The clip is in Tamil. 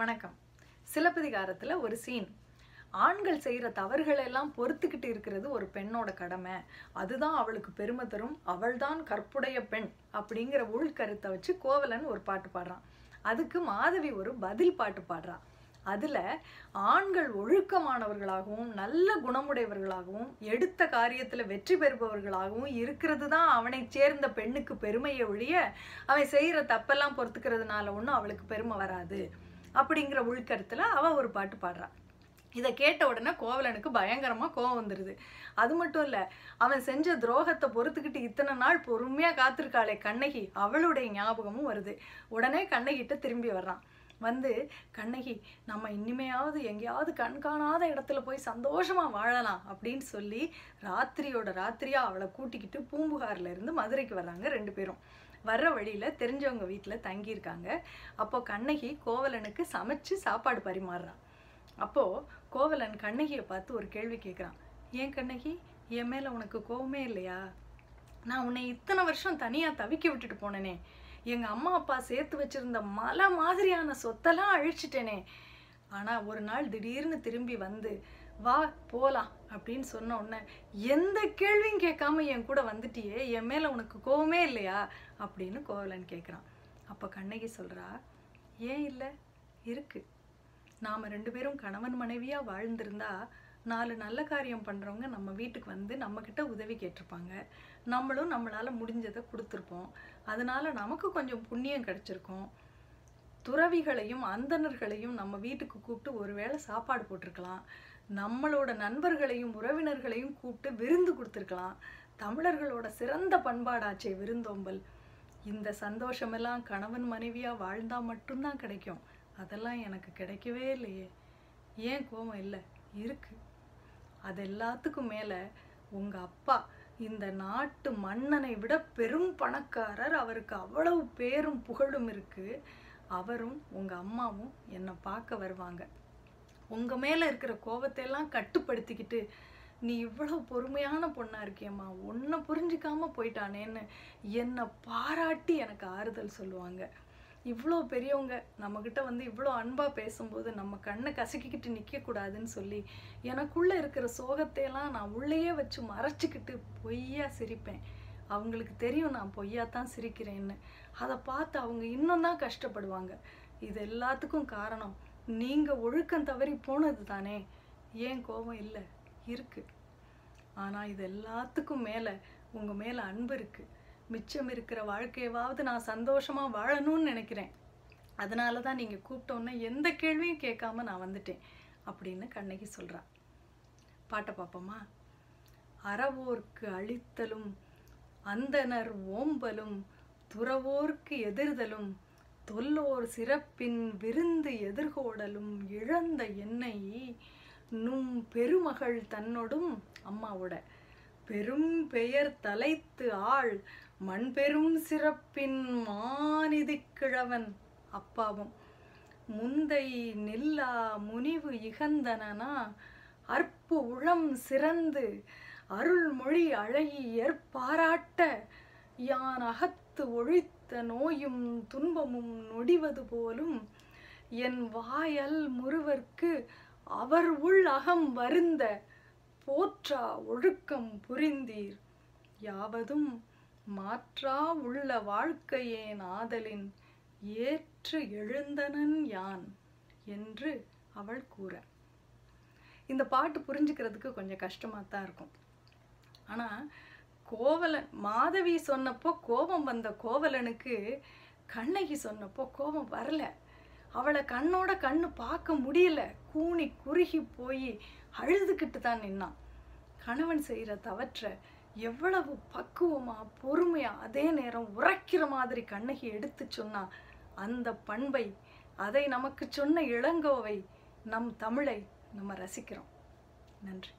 வணக்கம். சிலப்பதிகாரத்தில் ஒரு சீன் ஆண்கள் செய்கிற தவறுகளை எல்லாம் பொறுத்துக்கிட்டு இருக்கிறது ஒரு பெண்ணோட கடமை. அதுதான் அவளுக்கு பெருமை தரும். அவள்தான் கற்புடைய பெண் அப்படிங்கிற உள்கருத்தை வச்சு கோவலன் ஒரு பாட்டு பாடுறான். அதுக்கு மாதவி ஒரு பதில் பாட்டு பாடுறான் அதில் ஆண்கள் ஒழுக்கமானவர்களாகவும் நல்ல குணமுடையவர்களாகவும் எடுத்த காரியத்தில் வெற்றி பெறுபவர்களாகவும் இருக்கிறது தான் அவனை சேர்ந்த பெண்ணுக்கு பெருமையை ஒழிய அவன் செய்கிற தப்பெல்லாம் பொறுத்துக்கிறதுனால ஒன்றும் அவளுக்கு பெருமை வராது. அப்படிங்கிற உள்கருத்துல அவள் ஒரு பாட்டு பாடுறா இதை கேட்ட உடனே கோவலனுக்கு பயங்கரமா கோவம் வந்துடுது அது மட்டும் இல்ல அவன் செஞ்ச துரோகத்தை பொறுத்துக்கிட்டு இத்தனை நாள் பொறுமையா காத்திருக்காளே கண்ணகி அவளுடைய ஞாபகமும் வருது. உடனே கண்ணகிட்ட திரும்பி வர்றான். வந்து கண்ணகி நம்ம இனிமையாவது எங்கேயாவது கண் காணாத இடத்துல போய் சந்தோஷமா வாழலாம் அப்படின்னு சொல்லி ராத்திரியோட ராத்திரியா அவளை கூட்டிக்கிட்டு பூம்புகார்ல இருந்து மதுரைக்கு வர்றாங்க ரெண்டு பேரும். வர்ற வழியில் தெரிஞ்சவங்க வீட்டில் தங்கியிருக்காங்க. அப்போ கண்ணகி கோவலனுக்கு சமைச்சு சாப்பாடு பரிமாறுறான் அப்போது கோவலன் கண்ணகியை பார்த்து ஒரு கேள்வி கேட்குறான் ஏன் கண்ணகி? என் மேலே உனக்கு கோவமே இல்லையா? நான் உன்னை இத்தனை வருஷம் தனியாக தவிக்க விட்டுட்டு போனேனே. எங்கள் அம்மா அப்பா சேர்த்து வச்சிருந்த மலை மாதிரியான சொத்தெல்லாம் அழிச்சிட்டேனே. ஆனால் ஒரு நாள் திடீர்னு திரும்பி வந்து வா போகலாம் அப்படின்னு சொன்ன உடனே எந்த கேள்வியும் கேட்காம என் கூட வந்துட்டியே என் மேலே உனக்கு கோவமே இல்லையா? அப்படின்னு கோவலன் கேட்குறான் அப்போ கண்ணகி சொல்கிறா ஏன் இல்லை? இருக்குது நாம் ரெண்டு பேரும் கணவன் மனைவியாக வாழ்ந்திருந்தா நாலு நல்ல காரியம் பண்ணுறவங்க நம்ம வீட்டுக்கு வந்து நம்மக்கிட்ட உதவி கேட்டிருப்பாங்க. நம்மளும் நம்மளால் முடிஞ்சதை கொடுத்துருப்போம். அதனால் நமக்கு கொஞ்சம் புண்ணியம் கிடச்சிருக்கும். துறவிகளையும் அந்தணர்களையும் நம்ம வீட்டுக்கு கூப்பிட்டு ஒருவேளை சாப்பாடு போட்டிருக்கலாம். நம்மளோட நண்பர்களையும் உறவினர்களையும் கூப்பிட்டு விருந்து கொடுத்துருக்கலாம். தமிழர்களோட சிறந்த பண்பாடாச்சே விருந்தோம்பல். இந்த சந்தோஷமெல்லாம் கணவன் மனைவியாக வாழ்ந்தால் மட்டும்தான் கிடைக்கும். அதெல்லாம் எனக்கு கிடைக்கவே இல்லையே. ஏன் கோபம் இல்லை? இருக்குது அது எல்லாத்துக்கும் மேலே உங்கள் அப்பா இந்த நாட்டு மன்னனை விட பெரும் பணக்காரர். அவருக்கு அவ்வளவு பேரும் புகழும் இருக்குது அவரும் உங்கள் அம்மாவும் என்னை பார்க்க வருவாங்க. உங்கள் மேலே இருக்கிற கோபத்தை எல்லாம் கட்டுப்படுத்திக்கிட்டு நீ இவ்வளோ பொறுமையான பொண்ணாக இருக்கியம்மா. உன்னை புரிஞ்சிக்காமல் போயிட்டானேன்னு என்னை பாராட்டி எனக்கு ஆறுதல் சொல்லுவாங்க. இவ்வளோ பெரியவங்க நம்மக்கிட்ட வந்து இவ்வளோ அன்பாக பேசும்போது நம்ம கண்ணை கசக்கிக்கிட்டு நிற்கக்கூடாதுன்னு சொல்லி எனக்குள்ளே இருக்கிற சோகத்தையெல்லாம் நான் உள்ளேயே வச்சு மறைச்சிக்கிட்டு பொய்யா சிரிப்பேன். அவங்களுக்கு தெரியும் நான் பொய்யா தான் சிரிக்கிறேன்னு. அதை பார்த்து அவங்க இன்னும் தான் கஷ்டப்படுவாங்க. இது எல்லாத்துக்கும் காரணம் நீங்கள் ஒழுக்கம் தவறி போனது தானே. ஏன் கோபம் இல்லை? இருக்குது ஆனால் இது எல்லாத்துக்கும் மேலே உங்கள் மேலே அன்பு இருக்குது மிச்சம் இருக்கிற வாழ்க்கையவாவது நான் சந்தோஷமா வாழணும்னு நினைக்கிறேன். அதனால தான் நீங்கள் கூப்பிட்டோன்னே எந்த கேள்வியும் கேட்காம நான் வந்துட்டேன் அப்படின்னு கண்ணகி சொல்றா. பாட்டை பார்ப்போமா அறவோர்க்கு அழித்தலும் அந்தனர் ஓம்பலும் துறவோர்க்கு எதிர்தலும் தொல்லோர் சிறப்பின் விருந்து எதிர்கோடலும் இழந்த என்னை நும் பெருமகள் தன்னோடும் அம்மாவோட. பெரும் பெயர் தலைத்து ஆள் மண் பெரும் சிறப்பின் மாநிதி கிழவன் அப்பாவும். முந்தை நில்லா முனிவு இகந்தனனா அற்பு உளம் சிறந்து அருள்மொழி அழகி ஏற்பாராட்ட யான் அகத்து ஒழித்த நோயும் துன்பமும் நொடிவது போலும் என் வாயல் முருவர்க்கு அவர் உள் அகம் வருந்த போற்றா ஒழுக்கம் புரிந்தீர். யாவதும் மாற்றா உள்ள வாழ்க்கையேன் ஆதலின் ஏற்று எழுந்தனன் யான்? என்று அவள் கூற. இந்த பாட்டு புரிஞ்சுக்கிறதுக்கு கொஞ்சம் கஷ்டமாக தான் இருக்கும். ஆனால் கோவலன் மாதவி சொன்னப்போ கோபம் வந்த கோவலனுக்கு கண்ணகி சொன்னப்போ கோபம் வரல. அவளை கண்ணோட கண்ணு பார்க்க முடியல. கூனி குறுகி போய் அழுதுகிட்டு தான் நின்னான். கணவன் செய்கிற தவற்ற எவ்வளவு பக்குவமாக பொறுமையாக அதே நேரம் உரைக்கிற மாதிரி கண்ணகி எடுத்து சொன்னா அந்த பண்பை அதை நமக்கு சொன்ன இளங்கோவை நம் தமிழை நம்ம ரசிக்கிறோம். நன்றி.